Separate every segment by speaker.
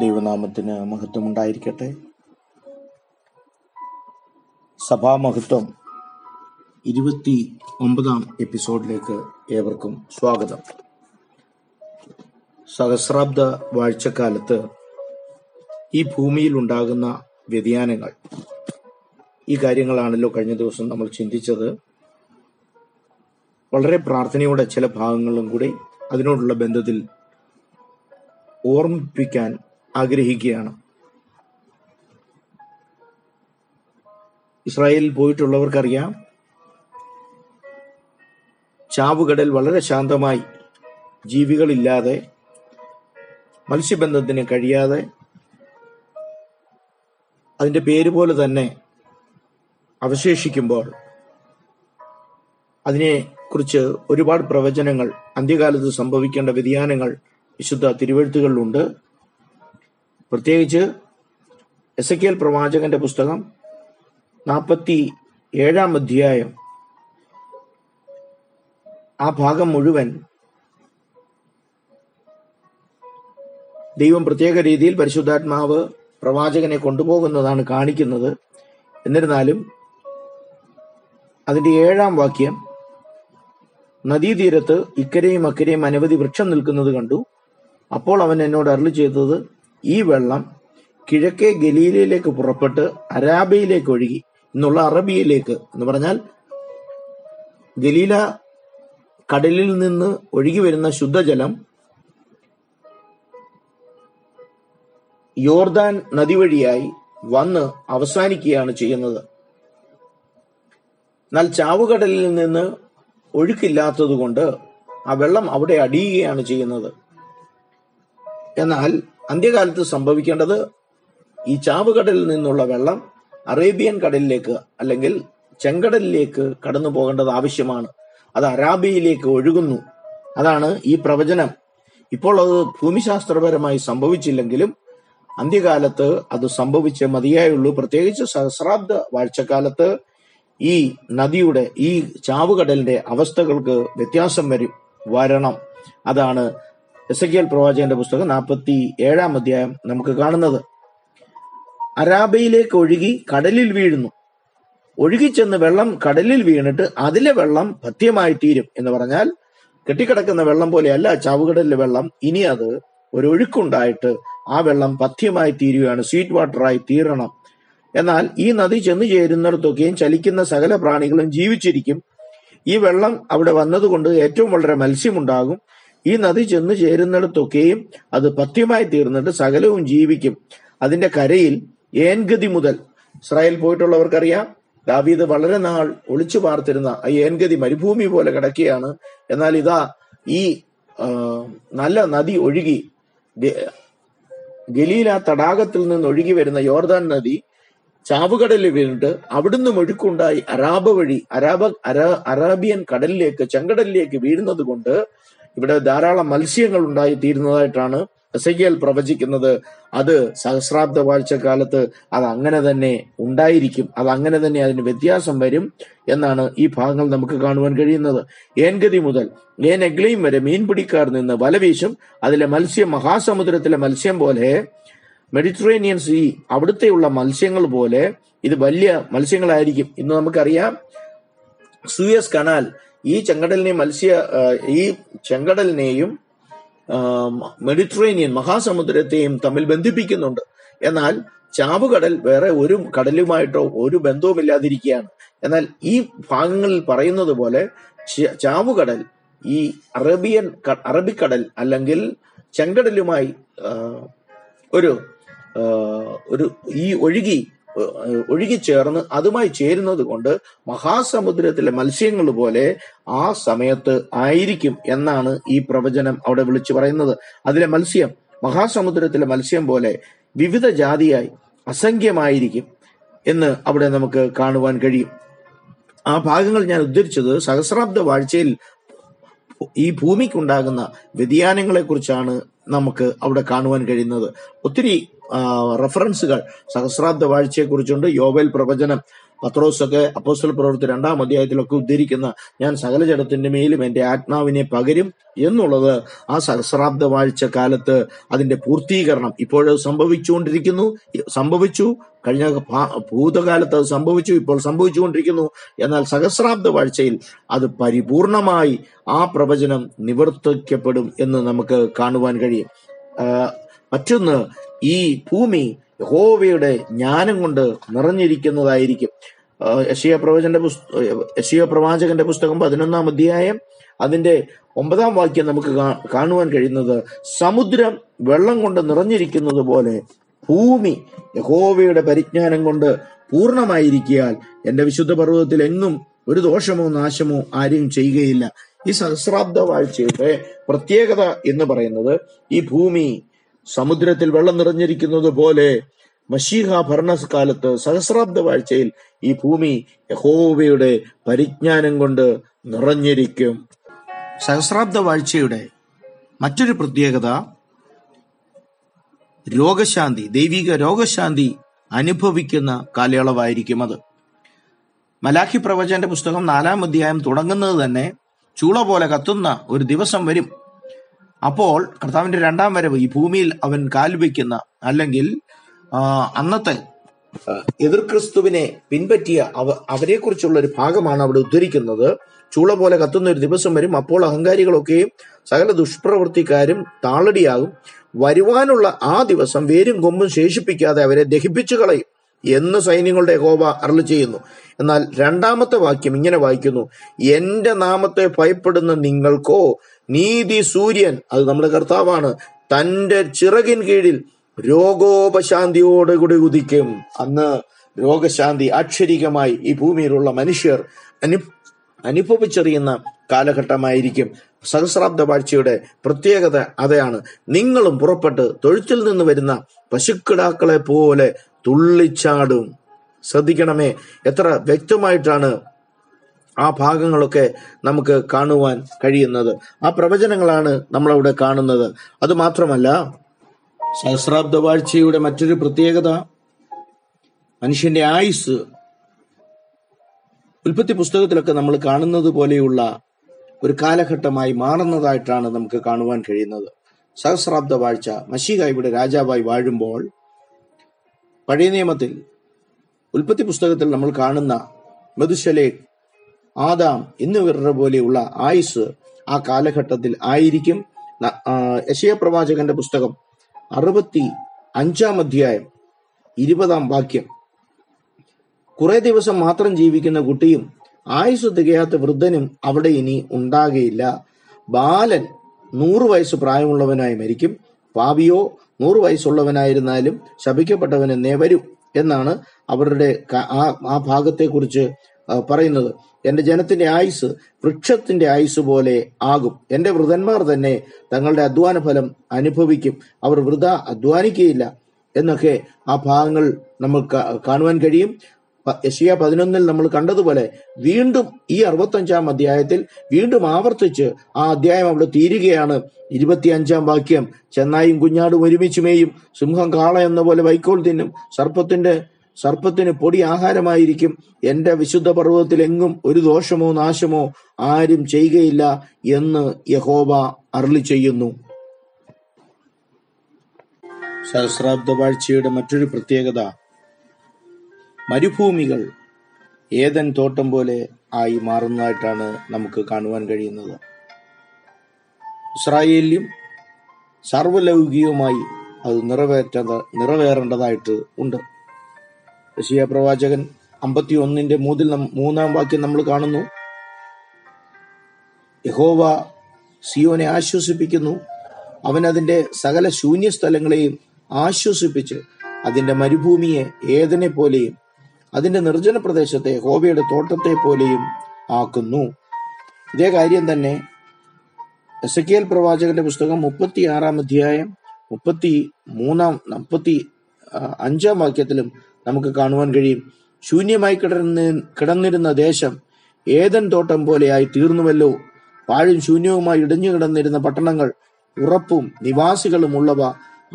Speaker 1: ദൈവനാമത്തിന് മഹത്വം ഉണ്ടായിരിക്കട്ടെ സഭാമഹത്വം ഇരുപത്തി ഒമ്പതാം എപ്പിസോഡിലേക്ക് ഏവർക്കും സ്വാഗതം. സഹസ്രാബ്ദ വാഴ്ചക്കാലത്ത് ഈ ഭൂമിയിൽ ഉണ്ടാകുന്ന വ്യതിയാനങ്ങൾ ഈ കാര്യങ്ങളാണല്ലോ കഴിഞ്ഞ ദിവസം നമ്മൾ ചിന്തിച്ചത്. വളരെ പ്രാർത്ഥനയോടെ ചില ഭാഗങ്ങളും കൂടി അതിനോടുള്ള ബന്ധത്തിൽ ഓർമ്മിപ്പിക്കാൻ ആഗ്രഹിക്കുകയാണ്. ഇസ്രായേലിൽ പോയിട്ടുള്ളവർക്കറിയാം ചാവുകടൽ വളരെ ശാന്തമായി ജീവികളില്ലാതെ മത്സ്യബന്ധത്തിന് കഴിയാതെ അതിന്റെ പേര് പോലെ തന്നെ അവശേഷിക്കുമ്പോൾ അതിനെ കുറിച്ച് ഒരുപാട് പ്രവചനങ്ങൾ അന്ത്യകാലത്ത് സംഭവിക്കേണ്ട വ്യതിയാനങ്ങൾ വിശുദ്ധ തിരുവഴുത്തുകളിലുണ്ട്. പ്രത്യേകിച്ച് എസ് എ പ്രവാചകന്റെ പുസ്തകം നാൽപ്പത്തി ഏഴാം അധ്യായം. ആ ഭാഗം മുഴുവൻ ദൈവം പ്രത്യേക രീതിയിൽ പരിശുദ്ധാത്മാവ് പ്രവാചകനെ കൊണ്ടുപോകുന്നതാണ് കാണിക്കുന്നത്. എന്നിരുന്നാലും അതിന്റെ ഏഴാം വാക്യം നദീതീരത്ത് ഇക്കരെയും അക്കരെയും അനവധി വൃക്ഷം നിൽക്കുന്നത് കണ്ടു. അപ്പോൾ അവൻ എന്നോട് അരളി ചെയ്തത് ഈ വെള്ളം കിഴക്കേ ഗലീലയിലേക്ക് പുറപ്പെട്ട് അരാബിയിലേക്ക് ഒഴുകി എന്നുള്ള അറബിയയിലേക്ക് എന്ന് പറഞ്ഞാൽ ഗലീല കടലിൽ നിന്ന് ഒഴുകി വരുന്ന ശുദ്ധജലം യോർദാൻ നദി വഴിയായി വന്ന് അവസാനിക്കുകയാണ് ചെയ്യുന്നത്. എന്നാൽ ചാവുകടലിൽ നിന്ന് ഒഴുക്കില്ലാത്തതുകൊണ്ട് ആ വെള്ളം അവിടെ അടിയുകയാണ് ചെയ്യുന്നത്. എന്നാൽ അന്ത്യകാലത്ത് സംഭവിക്കേണ്ടത് ഈ ചാവുകടലിൽ നിന്നുള്ള വെള്ളം അറേബ്യൻ കടലിലേക്ക് അല്ലെങ്കിൽ ചെങ്കടലിലേക്ക് കടന്നു പോകേണ്ടത് ആവശ്യമാണ്. അത് അറാബിയയിലേക്ക് ഒഴുകുന്നു. അതാണ് ഈ പ്രവചനം. ഇപ്പോൾ അത് ഭൂമിശാസ്ത്രപരമായി സംഭവിച്ചില്ലെങ്കിലും അന്ത്യകാലത്ത് അത് സംഭവിച്ച മതിയായുള്ളൂ പ്രത്യേകിച്ച് സഹസ്രാബ്ദ വാഴ്ചക്കാലത്ത് ഈ നദിയുടെ ഈ ചാവുകടലിന്റെ അവസ്ഥകൾക്ക് വ്യത്യാസം വരും വരണം. അതാണ് എസ് എ പ്രവാചകന്റെ പുസ്തകം നാൽപ്പത്തി ഏഴാം അധ്യായം നമുക്ക് കാണുന്നത്. അരാബയിലേക്ക് ഒഴുകി കടലിൽ വീഴുന്നു. ഒഴുകിച്ചെന്ന് വെള്ളം കടലിൽ വീണിട്ട് അതിലെ വെള്ളം പഥ്യമായി തീരും എന്ന് പറഞ്ഞാൽ കെട്ടിക്കിടക്കുന്ന വെള്ളം പോലെയല്ല ചാവുകടലിലെ വെള്ളം. ഇനി അത് ഒരു ഒഴുക്കുണ്ടായിട്ട് ആ വെള്ളം പഥ്യമായി തീരുകയാണ് സ്വീറ്റ് വാട്ടറായി തീരണം. എന്നാൽ ഈ നദി ചെന്നു ചേരുന്നിടത്തൊക്കെയും ചലിക്കുന്ന സകല പ്രാണികളും ജീവിച്ചിരിക്കും. ഈ വെള്ളം അവിടെ വന്നതുകൊണ്ട് ഏറ്റവും വളരെ മത്സ്യമുണ്ടാകും. ഈ നദി ചെന്ന് ചേരുന്നിടത്തൊക്കെയും അത് പഥ്യമായി തീർന്നിട്ട് സകലവും ജീവിക്കും. അതിന്റെ കരയിൽ ഏൻഗതി മുതൽ ഇസ്രായേൽ പോയിട്ടുള്ളവർക്കറിയാം ദാവീദ് വളരെ നാൾ ഒളിച്ചു പാർത്തിരുന്ന ആ ഏൻഗതി മരുഭൂമി പോലെ കിടക്കുകയാണ്. എന്നാൽ ഇതാ ഈ നല്ല നദി ഒഴുകി ഗലീല തടാകത്തിൽ നിന്ന് ഒഴുകി വരുന്ന യോർദാൻ നദി ചാവുകടലിൽ വീണിട്ട് അവിടുന്ന് ഒഴുക്കുണ്ടായി അരാബ വഴി അരാബ അരാ അറാബിയൻ കടലിലേക്ക് ചെങ്കടലിലേക്ക് വീഴുന്നത് കൊണ്ട് ഇവിടെ ധാരാളം മത്സ്യങ്ങൾ ഉണ്ടായി തീരുന്നതായിട്ടാണ് പ്രവചിക്കുന്നത്. അത് സഹസ്രാബ്ദ വാഴ്ചക്കാലത്ത് അത് അങ്ങനെ തന്നെ ഉണ്ടായിരിക്കും. അത് അങ്ങനെ തന്നെ അതിന് വ്യത്യാസം വരും എന്നാണ് ഈ ഭാഗങ്ങൾ നമുക്ക് കാണുവാൻ കഴിയുന്നത്. ഏൻഗതി മുതൽ ഏൻ എഗ്ലയും വരെ മീൻപിടിക്കാർ നിന്ന് വല വീശും അതിലെ മത്സ്യം മഹാസമുദ്രത്തിലെ മത്സ്യം പോലെ മെഡിറ്ററേനിയൻ സീ അവിടുത്തെയുള്ള മത്സ്യങ്ങൾ പോലെ ഇത് വലിയ മത്സ്യങ്ങളായിരിക്കും. ഇന്ന് നമുക്കറിയാം. സൂയസ് കനാൽ ഈ ചെങ്കടലിനെയും മത്സ്യ ഈ ചെങ്കടലിനെയും മെഡിറ്ററേനിയൻ മഹാസമുദ്രത്തെയും തമ്മിൽ ബന്ധിപ്പിക്കുന്നുണ്ട്. എന്നാൽ ചാവുകടൽ വേറെ ഒരു കടലുമായിട്ടോ ഒരു ബന്ധവുമില്ലാതിരിക്കുകയാണ് എന്നാൽ ഈ ഭാഗങ്ങളിൽ പറയുന്നത് പോലെ ചാവുകടൽ ഈ അറേബ്യൻ അറബിക്കടൽ അല്ലെങ്കിൽ ചെങ്കടലുമായി ഒരു ഒരു ഈ ഒഴുകി ഒഴുകിച്ചേർന്ന് അതുമായി ചേരുന്നത് കൊണ്ട് മഹാസമുദ്രത്തിലെ മത്സ്യങ്ങൾ പോലെ ആ സമയത്ത് ആയിരിക്കും എന്നാണ് ഈ പ്രവചനം അവിടെ വിളിച്ചു പറയുന്നത്. അതിലെ മത്സ്യം മഹാസമുദ്രത്തിലെ മത്സ്യം പോലെ വിവിധ ജാതിയായി അസംഖ്യമായിരിക്കും എന്ന് അവിടെ നമുക്ക് കാണുവാൻ കഴിയും. ആ ഭാഗങ്ങൾ ഞാൻ ഉദ്ധരിച്ചത് സഹസ്രാബ്ദ വാഴ്ചയിൽ ഈ ഭൂമിക്കുണ്ടാകുന്ന വ്യതിയാനങ്ങളെ കുറിച്ചാണ് നമുക്ക് അവിടെ കാണുവാൻ കഴിയുന്നത്. ഒത്തിരി റഫറൻസുകൾ സഹസ്രാബ്ദ വാഴ്ചയെ കുറിച്ചുണ്ട് യോവൽ പ്രവചനം പത്രോസൊക്കെ അപ്പോസ്റ്റൽ പ്രവൃത്തി രണ്ടാം അധ്യായത്തിലൊക്കെ ഉദ്ധരിക്കുന്ന ഞാൻ സകല ജടത്തിന്റെ മേലും എന്റെ ആത്മാവിനെ പകരും എന്നുള്ളത് ആ സഹസ്രാബ്ദ വാഴ്ച കാലത്ത് അതിന്റെ പൂർത്തീകരണം ഇപ്പോഴത് സംഭവിച്ചുകൊണ്ടിരിക്കുന്നു. സംഭവിച്ചു. കഴിഞ്ഞ ഭൂതകാലത്ത് അത് സംഭവിച്ചു. ഇപ്പോൾ സംഭവിച്ചുകൊണ്ടിരിക്കുന്നു. എന്നാൽ സഹസ്രാബ്ദ വാഴ്ചയിൽ അത് പരിപൂർണമായി ആ പ്രവചനം നിവർത്തിക്കപ്പെടും എന്ന് നമുക്ക് കാണുവാൻ കഴിയും. മറ്റൊന്ന് ഈ ഭൂമി യഹോവയുടെ ജ്ഞാനം കൊണ്ട് നിറഞ്ഞിരിക്കുന്നതായിരിക്കും. യശിയ പ്രവചന്റെ പുസ്ത യശിയ പ്രവാചകന്റെ പുസ്തകം പതിനൊന്നാം അധ്യായം. അതിന്റെ ഒമ്പതാം വാക്യം നമുക്ക് കാണുവാൻ കഴിയുന്നത് സമുദ്രം വെള്ളം കൊണ്ട് നിറഞ്ഞിരിക്കുന്നത് പോലെ ഭൂമി യഹോവയുടെ പരിജ്ഞാനം കൊണ്ട് പൂർണമായിരിക്കിയാൽ എന്റെ വിശുദ്ധ പർവതത്തിൽ എങ്ങും ഒരു ദോഷമോ നാശമോ ആരെയും ചെയ്യുകയില്ല. ഈ സഹസ്രാബ്ദ വാഴ്ചയുടെ പ്രത്യേകത എന്ന് പറയുന്നത് ഈ ഭൂമി സമുദ്രത്തിൽ വെള്ളം നിറഞ്ഞിരിക്കുന്നത് പോലെ മഷീഹ ഭരണകാലത്ത് സഹസ്രാബ്ദ വാഴ്ചയിൽ ഈ ഭൂമി യഹോവയുടെ പരിജ്ഞാനം കൊണ്ട് നിറഞ്ഞിരിക്കും. സഹസ്രാബ്ദ വാഴ്ചയുടെ മറ്റൊരു പ്രത്യേകത രോഗശാന്തി ദൈവിക രോഗശാന്തി അനുഭവിക്കുന്ന കാലയളവായിരിക്കും അത്. മലാഖി പ്രവചന്റെ പുസ്തകം നാലാം അധ്യായം തുടങ്ങുന്നത് തന്നെ ചൂള പോലെ കത്തുന്ന ഒരു ദിവസം വരും. അപ്പോൾ കർത്താവിന്റെ രണ്ടാം വരവ് ഈ ഭൂമിയിൽ അവൻ കാൽവയ്ക്കുന്ന അല്ലെങ്കിൽ അന്നത്തെ എതിർ ക്രിസ്തുവിനെ പിൻപറ്റിയ അവ അവരെ കുറിച്ചുള്ള ഒരു ഭാഗമാണ് അവിടെ ഉദ്ധരിക്കുന്നത്. ചൂള പോലെ കത്തുന്ന ഒരു ദിവസം വരും. അപ്പോൾ അഹങ്കാരികളൊക്കെയും സകല ദുഷ്പ്രവൃത്തിക്കാരും താളടിയാകും. വരുവാനുള്ള ആ ദിവസം വേരും കൊമ്പും ശേഷിപ്പിക്കാതെ അവരെ ദഹിപ്പിച്ചു കളയും എന്ന് സൈന്യങ്ങളുടെ ഹോബ അരളി ചെയ്യുന്നു. എന്നാൽ രണ്ടാമത്തെ വാക്യം ഇങ്ങനെ വായിക്കുന്നു. എന്റെ നാമത്തെ ഭയപ്പെടുന്ന നിങ്ങൾക്കോ നീതി സൂര്യൻ അത് നമ്മുടെ കർത്താവാണ് തന്റെ ചിറകിൻ കീഴിൽ രോഗോപശാന്തിയോടുകൂടി ഉദിക്കും. അന്ന് രോഗശാന്തി അക്ഷരികമായി ഈ ഭൂമിയിലുള്ള മനുഷ്യർ അനു അനുഭവിച്ചറിയുന്ന കാലഘട്ടമായിരിക്കും. സഹസ്രാബ്ദ വാഴ്ചയുടെ പ്രത്യേകത അതാണ്. നിങ്ങളും പുറപ്പെട്ട് തൊഴുത്തിൽ നിന്ന് വരുന്ന പശുക്കിടാക്കളെ പോലെ തുള്ളിച്ചാടും. ശ്രദ്ധിക്കണമേ എത്ര വ്യക്തമായിട്ടാണ് ആ ഭാഗങ്ങളൊക്കെ നമുക്ക് കാണുവാൻ കഴിയുന്നത്. ആ പ്രവചനങ്ങളാണ് നമ്മളവിടെ കാണുന്നത്. അത് മാത്രമല്ല സഹസ്രാബ്ദ വാഴ്ചയുടെ മറ്റൊരു പ്രത്യേകത മനുഷ്യന്റെ ആയുസ്. ഉൽപ്പത്തി പുസ്തകത്തിലൊക്കെ നമ്മൾ കാണുന്നത് പോലെയുള്ള ഒരു കാലഘട്ടമായി മാറുന്നതായിട്ടാണ് നമുക്ക് കാണുവാൻ കഴിയുന്നത്. സഹസ്രാബ്ദ വാഴ്ച മഷീക ഇവിടെ രാജാവായി വാഴുമ്പോൾ പഴയ നിയമത്തിൽ ഉൽപ്പത്തി പുസ്തകത്തിൽ നമ്മൾ കാണുന്ന മെതുശലേ ആദാം എന്നിവരുടെ പോലെയുള്ള ആയുസ് ആ കാലഘട്ടത്തിൽ ആയിരിക്കും. ന- യശയ പ്രവാചകന്റെ പുസ്തകം അറുപത്തി അഞ്ചാം അധ്യായം ഇരുപതാം വാക്യം. കുറെ ദിവസം മാത്രം ജീവിക്കുന്ന കുട്ടിയും ആയുസ് തികയാത്ത വൃദ്ധനും അവിടെ ഇനി ഉണ്ടാകുകയില്ല ബാലൻ നൂറ് വയസ്സ് പ്രായമുള്ളവനായി മരിക്കും. പാവിയോ നൂറ് വയസ്സുള്ളവനായിരുന്നാലും ശപിക്കപ്പെട്ടവൻ എന്നേ വരും എന്നാണ് അവരുടെ ആ ആ ഭാഗത്തെക്കുറിച്ച് പറയുന്നത്. എന്റെ ജനത്തിന്റെ ആയുസ് വൃക്ഷത്തിന്റെ ആയുസ് പോലെ ആകും. എന്റെ വൃതന്മാർ തന്നെ തങ്ങളുടെ അധ്വാന ഫലം അനുഭവിക്കും. അവർ വൃത അധ്വാനിക്കുകയില്ല എന്നൊക്കെ ആ ഭാഗങ്ങൾ നമുക്ക് കാണുവാൻ കഴിയും. യശിയ പതിനൊന്നിൽ നമ്മൾ കണ്ടതുപോലെ വീണ്ടും ഈ അറുപത്തഞ്ചാം അധ്യായത്തിൽ വീണ്ടും ആവർത്തിച്ച് ആ അധ്യായം അവിടെ തീരുകയാണ്. ഇരുപത്തിയഞ്ചാം വാക്യം ചെന്നായും കുഞ്ഞാടും ഒരുമിച്ച് മേയും. സിംഹം കാള എന്ന പോലെ വൈക്കോൾ തിന്നും. സർപ്പത്തിന്റെ സർപ്പത്തിന് പൊടി ആഹാരമായിരിക്കും. എന്റെ വിശുദ്ധ പർവതത്തിൽ എങ്ങും ഒരു ദോഷമോ നാശമോ ആരും ചെയ്യുകയില്ല എന്ന് യഹോബ അരുളി ചെയ്യുന്നു. സഹസ്രാബ്ദ വാഴ്ചയുടെ മറ്റൊരു പ്രത്യേകത മരുഭൂമികൾ ഏതൻ തോട്ടം പോലെ ആയി മാറുന്നതായിട്ടാണ് നമുക്ക് കാണുവാൻ കഴിയുന്നത്. ഇസ്രായേലിലും സർവലൗകികവുമായി അത് നിറവേറ്റ നിറവേറേണ്ടതായിട്ട് ഉണ്ട്. യശയ്യാ പ്രവാചകൻ അമ്പത്തി ഒന്നിന്റെ മൂന്നിൽ മൂന്നാം വാക്യം നമ്മൾ കാണുന്നു. യഹോവ സിയോനെ ആശ്വസിപ്പിക്കുന്നു. അവൻ അതിന്റെ സകല ശൂന്യ സ്ഥലങ്ങളെയും ആശ്വസിപ്പിച്ച് അതിന്റെ മരുഭൂമിയെ ഏതനെ പോലെയും അതിന്റെ നിർജന പ്രദേശത്തെ യഹോവയുടെ തോട്ടത്തെ പോലെയും ആക്കുന്നു. ഇതേ കാര്യം തന്നെ എസ് കെ എൽ പ്രവാചകന്റെ പുസ്തകം മുപ്പത്തി ആറാം അധ്യായം മുപ്പത്തി മൂന്നാം മുപ്പത്തി അഞ്ചാം വാക്യത്തിലും നമുക്ക് കാണുവാൻ കഴിയും. ശൂന്യമായി കിടന്ന് കിടന്നിരുന്ന ദേശം ഏതൻ തോട്ടം പോലെയായി തീർന്നുവല്ലോ. പാഴും ശൂന്യവുമായി ഇടിഞ്ഞു കിടന്നിരുന്ന പട്ടണങ്ങൾ ഉറപ്പും നിവാസികളും ഉള്ളവ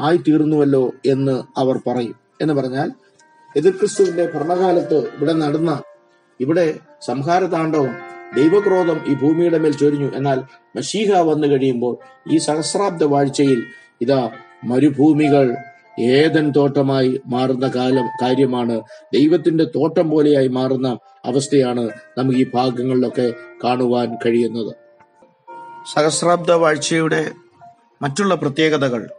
Speaker 1: ആയി തീർന്നുവല്ലോ എന്ന് അവർ പറയും. എന്ന് പറഞ്ഞാൽ എതിർ ക്രിസ്തുവിന്റെ ഭരണകാലത്ത് ഇവിടെ നടന്ന ഇവിടെ സംഹാര താണ്ഡവം ദൈവക്രോധം ഈ ഭൂമിയുടെ മേൽ ചൊരിഞ്ഞു. എന്നാൽ മഷീഹ വന്നു കഴിയുമ്പോൾ ഈ സഹസ്രാബ്ദ വാഴ്ചയിൽ ഇതാ മരുഭൂമികൾ ഏതൻ തോട്ടമായി മാറുന്ന കാലം കാര്യമാണ് ദൈവത്തിന്റെ തോട്ടം പോലെയായി മാറുന്ന അവസ്ഥയാണ് നമുക്ക് ഈ ഭാഗങ്ങളിലൊക്കെ കാണുവാൻ കഴിയുന്നത്. സഹസ്രാബ്ദ വാഴ്ചയുടെ മറ്റുള്ള പ്രത്യേകതകൾ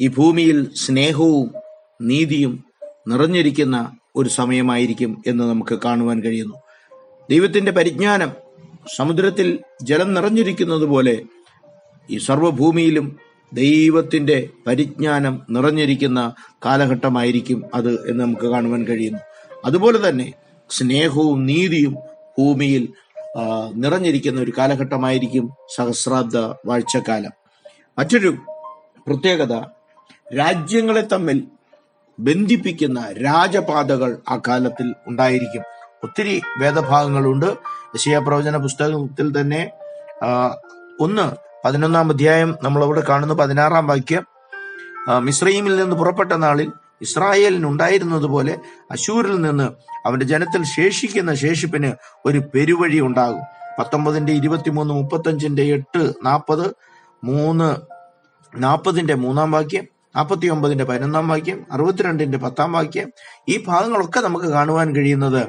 Speaker 1: ഈ ഭൂമിയിൽ സ്നേഹവും നീതിയും നിറഞ്ഞിരിക്കുന്ന ഒരു സമയമായിരിക്കും എന്ന് നമുക്ക് കാണുവാൻ കഴിയുന്നു. ദൈവത്തിന്റെ പരിജ്ഞാനം സമുദ്രത്തിൽ ജലം നിറഞ്ഞിരിക്കുന്നത് പോലെ ഈ സർവഭൂമിയിലും ദൈവത്തിന്റെ പരിജ്ഞാനം നിറഞ്ഞിരിക്കുന്ന കാലഘട്ടമായിരിക്കും അത് എന്ന് നമുക്ക് കാണുവാൻ കഴിയുന്നു. അതുപോലെ തന്നെ സ്നേഹവും നീതിയും ഭൂമിയിൽ നിറഞ്ഞിരിക്കുന്ന ഒരു കാലഘട്ടമായിരിക്കും സഹസ്രാബ്ദ വാഴ്ചക്കാലം. മറ്റൊരു പ്രത്യേകത രാജ്യങ്ങളെ തമ്മിൽ ബന്ധിപ്പിക്കുന്ന രാജപാതകൾ ആ കാലത്തിൽ ഉണ്ടായിരിക്കും. ഒത്തിരി വേദഭാഗങ്ങളുണ്ട്. യശയ പ്രവചന പുസ്തകത്തിൽ തന്നെ ഒന്ന് പതിനൊന്നാം അധ്യായം നമ്മൾ അവിടെ കാണുന്നു പതിനാറാം വാക്യം മിസ്രൈമിൽ നിന്ന് പുറപ്പെട്ട നാളിൽ ഇസ്രായേലിന് ഇസ്രായേലിനുണ്ടായിരുന്നതുപോലെ അശൂരിൽ നിന്ന് അവന്റെ ജനത്തിൽ ശേഷിക്കുന്ന ശേഷിപ്പിന് ഒരു പെരുവഴി ഉണ്ടാകും. പത്തൊമ്പതിന്റെ ഇരുപത്തിമൂന്ന് മുപ്പത്തഞ്ചിന്റെ എട്ട് നാൽപ്പത് മൂന്ന് നാൽപ്പതിന്റെ മൂന്നാം വാക്യം നാൽപ്പത്തി ഒമ്പതിന്റെ പതിനൊന്നാം വാക്യം അറുപത്തിരണ്ടിന്റെ പത്താം വാക്യം. ഈ ഭാഗങ്ങളൊക്കെ നമുക്ക് കാണുവാൻ കഴിയുന്നത്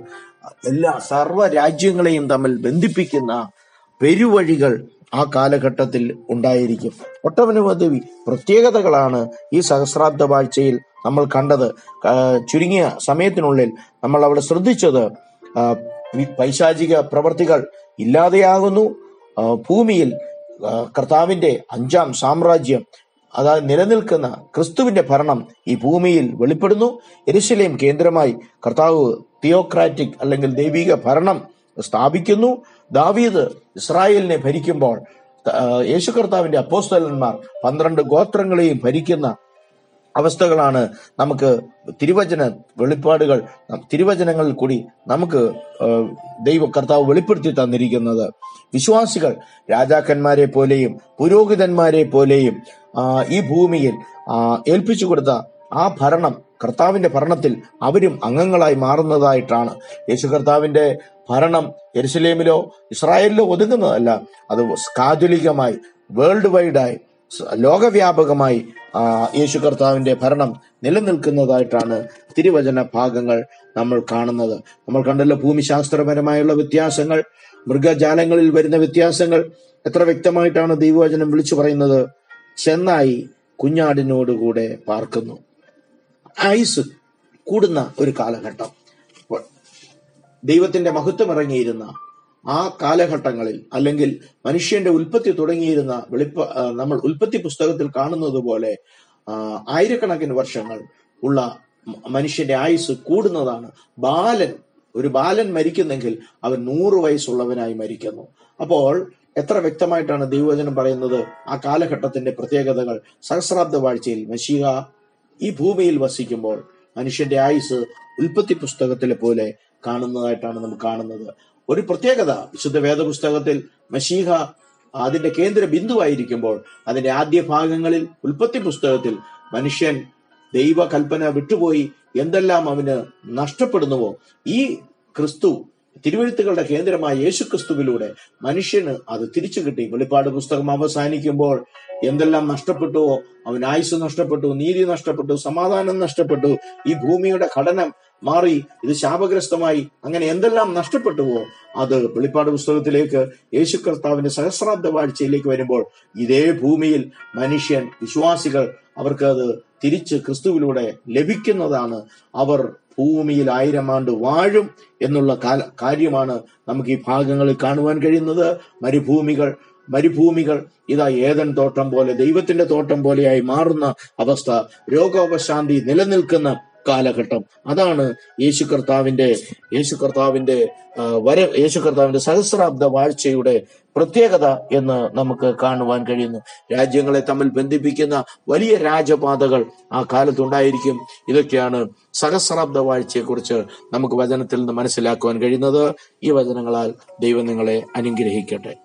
Speaker 1: എല്ലാ സർവ രാജ്യങ്ങളെയും തമ്മിൽ ബന്ധിപ്പിക്കുന്ന പെരുവഴികൾ ആ കാലഘട്ടത്തിൽ ഉണ്ടായിരിക്കും. ഒട്ടനവധി പ്രത്യേകതകളാണ് ഈ സഹസ്രാബ്ദ വാഴ്ചയിൽ നമ്മൾ കണ്ടത്. ചുരുങ്ങിയ സമയത്തിനുള്ളിൽ നമ്മൾ അവിടെ ശ്രദ്ധിച്ചത് പൈശാചിക പ്രവർത്തികൾ ഇല്ലാതെയാകുന്നു. ഭൂമിയിൽ കർത്താവിന്റെ അഞ്ചാം സാമ്രാജ്യം അതായത് നിലനിൽക്കുന്ന ക്രിസ്തുവിന്റെ ഭരണം ഈ ഭൂമിയിൽ വെളിപ്പെടുന്നു. എരിശിലേം കേന്ദ്രമായി കർത്താവ് തിയോക്രാറ്റിക് അല്ലെങ്കിൽ ദൈവിക ഭരണം സ്ഥാപിക്കുന്നു. ദാവീദ് ഇസ്രായേലിനെ ഭരിക്കുമ്പോൾ യേശു കർത്താവിന്റെ അപ്പോസ്തലന്മാർ പന്ത്രണ്ട് ഗോത്രങ്ങളെയും ഭരിക്കുന്ന അവസ്ഥകളാണ് നമുക്ക് തിരുവചന വെളിപ്പാടുകൾ തിരുവചനങ്ങളിൽ കൂടി നമുക്ക് ദൈവ കർത്താവ് വെളിപ്പെടുത്തി തന്നിരിക്കുന്നത്. വിശ്വാസികൾ രാജാക്കന്മാരെ പോലെയും പുരോഹിതന്മാരെ പോലെയും ഈ ഭൂമിയിൽ ഏൽപ്പിച്ചു കൊടുത്ത ആ ഭരണം കർത്താവിന്റെ ഭരണത്തിൽ അവരും അംഗങ്ങളായി മാറുന്നതായിട്ടാണ്. യേശു കർത്താവിന്റെ ഭരണം യെരുസലേമിലോ ഇസ്രായേലിലോ ഒതുങ്ങുന്നതല്ല. അത് കാതുലികമായി വേൾഡ് വൈഡായി ലോകവ്യാപകമായി യേശു കർത്താവിന്റെ ഭരണം നിലനിൽക്കുന്നതായിട്ടാണ് തിരുവചന ഭാഗങ്ങൾ നമ്മൾ കാണുന്നത്. നമ്മൾ കണ്ടല്ലോ ഭൂമിശാസ്ത്രപരമായുള്ള വ്യത്യാസങ്ങൾ മൃഗജാലങ്ങളിൽ വരുന്ന വ്യത്യാസങ്ങൾ. എത്ര വ്യക്തമായിട്ടാണ് ദൈവവചനം വിളിച്ചു പറയുന്നത്? ചെന്നായി കുഞ്ഞാടിനോടുകൂടെ പാർക്കുന്നു. ആയുസ് കൂടുന്ന ഒരു കാലഘട്ടം. ദൈവത്തിന്റെ മഹത്വം ഇറങ്ങിയിരുന്ന ആ കാലഘട്ടങ്ങളിൽ അല്ലെങ്കിൽ മനുഷ്യന്റെ ഉൽപ്പത്തി തുടങ്ങിയിരുന്ന വെളിപ്പ നമ്മൾ ഉൽപ്പത്തി പുസ്തകത്തിൽ കാണുന്നത് പോലെ ആയിരക്കണക്കിന് വർഷങ്ങൾ ഉള്ള മനുഷ്യന്റെ ആയുസ് കൂടുന്നതാണ്. ബാലൻ ഒരു ബാലൻ മരിക്കുന്നെങ്കിൽ അവൻ നൂറ് വയസ്സുള്ളവനായി മരിക്കുന്നു. അപ്പോൾ എത്ര വ്യക്തമായിട്ടാണ് ദൈവവചനം പറയുന്നത്? ആ കാലഘട്ടത്തിന്റെ പ്രത്യേകതകൾ സഹസ്രാബ്ദ വാഴ്ചയിൽ മഷീഹ ഈ ഭൂമിയിൽ വസിക്കുമ്പോൾ മനുഷ്യന്റെ ആയുസ് ഉൽപ്പത്തി പുസ്തകത്തിലെ പോലെ കാണുന്നതായിട്ടാണ് നമുക്ക് കാണുന്നത്. ഒരു പ്രത്യേകത വിശുദ്ധ വേദപുസ്തകത്തിൽ മഷീഹ അതിന്റെ കേന്ദ്ര ബിന്ദുവായിരിക്കുമ്പോൾ അതിന്റെ ആദ്യ ഭാഗങ്ങളിൽ ഉൽപ്പത്തി പുസ്തകത്തിൽ മനുഷ്യൻ ദൈവകൽപ്പന വിട്ടുപോയി എന്തെല്ലാം അവന് നഷ്ടപ്പെടുന്നുവോ ഈ ക്രിസ്തു തിരുവഴുത്തുകളുടെ കേന്ദ്രമായ യേശു ക്രിസ്തുവിലൂടെ മനുഷ്യന് അത് തിരിച്ചു കിട്ടി. വെളിപ്പാട് പുസ്തകം അവസാനിക്കുമ്പോൾ എന്തെല്ലാം നഷ്ടപ്പെട്ടുവോ അവൻ ആയുസ് നഷ്ടപ്പെട്ടു നീതി നഷ്ടപ്പെട്ടു സമാധാനം നഷ്ടപ്പെട്ടു. ഈ ഭൂമിയുടെ ഘടന മാറി ഇത് ശാപഗ്രസ്തമായി അങ്ങനെ എന്തെല്ലാം നഷ്ടപ്പെട്ടുവോ? അത് വെളിപ്പാട് പുസ്തകത്തിലേക്ക് യേശു കർത്താവിന്റെ സഹസ്രാബ്ദ വാഴ്ചയിലേക്ക് വരുമ്പോൾ ഇതേ ഭൂമിയിൽ മനുഷ്യൻ വിശ്വാസികൾ അവർക്ക് അത് തിരിച്ച് ക്രിസ്തുവിലൂടെ ലഭിക്കുന്നതാണ്. അവർ ഭൂമിയിൽ ആയിരം ആണ്ട് വാഴും എന്നുള്ള കാര്യമാണ് നമുക്ക് ഈ ഭാഗങ്ങളിൽ കാണുവാൻ കഴിയുന്നത്. മരുഭൂമികൾ മരുഭൂമികൾ. ഇതാ ഏതൻ തോട്ടം പോലെ ദൈവത്തിന്റെ തോട്ടം പോലെയായി മാറുന്ന അവസ്ഥ. രോഗോപശാന്തി നിലനിൽക്കുന്ന കാലഘട്ടം. അതാണ് യേശു കർത്താവിന്റെ യേശു കർത്താവിന്റെ വര യേശു കർത്താവിന്റെ സഹസ്രാബ്ദ വാഴ്ചയുടെ പ്രത്യേകത എന്ന് നമുക്ക് കാണുവാൻ കഴിയുന്നു. രാജ്യങ്ങളെ തമ്മിൽ ബന്ധിപ്പിക്കുന്ന വലിയ രാജപാതകൾ ആ കാലത്തുണ്ടായിരിക്കും. ഇതൊക്കെയാണ് സഹസ്രാബ്ദ വാഴ്ചയെക്കുറിച്ച് നമുക്ക് വചനത്തിൽ നിന്ന് മനസ്സിലാക്കുവാൻ കഴിയുന്നത്. ഈ വചനങ്ങളാൽ ദൈവം നിങ്ങളെ അനുഗ്രഹിക്കട്ടെ.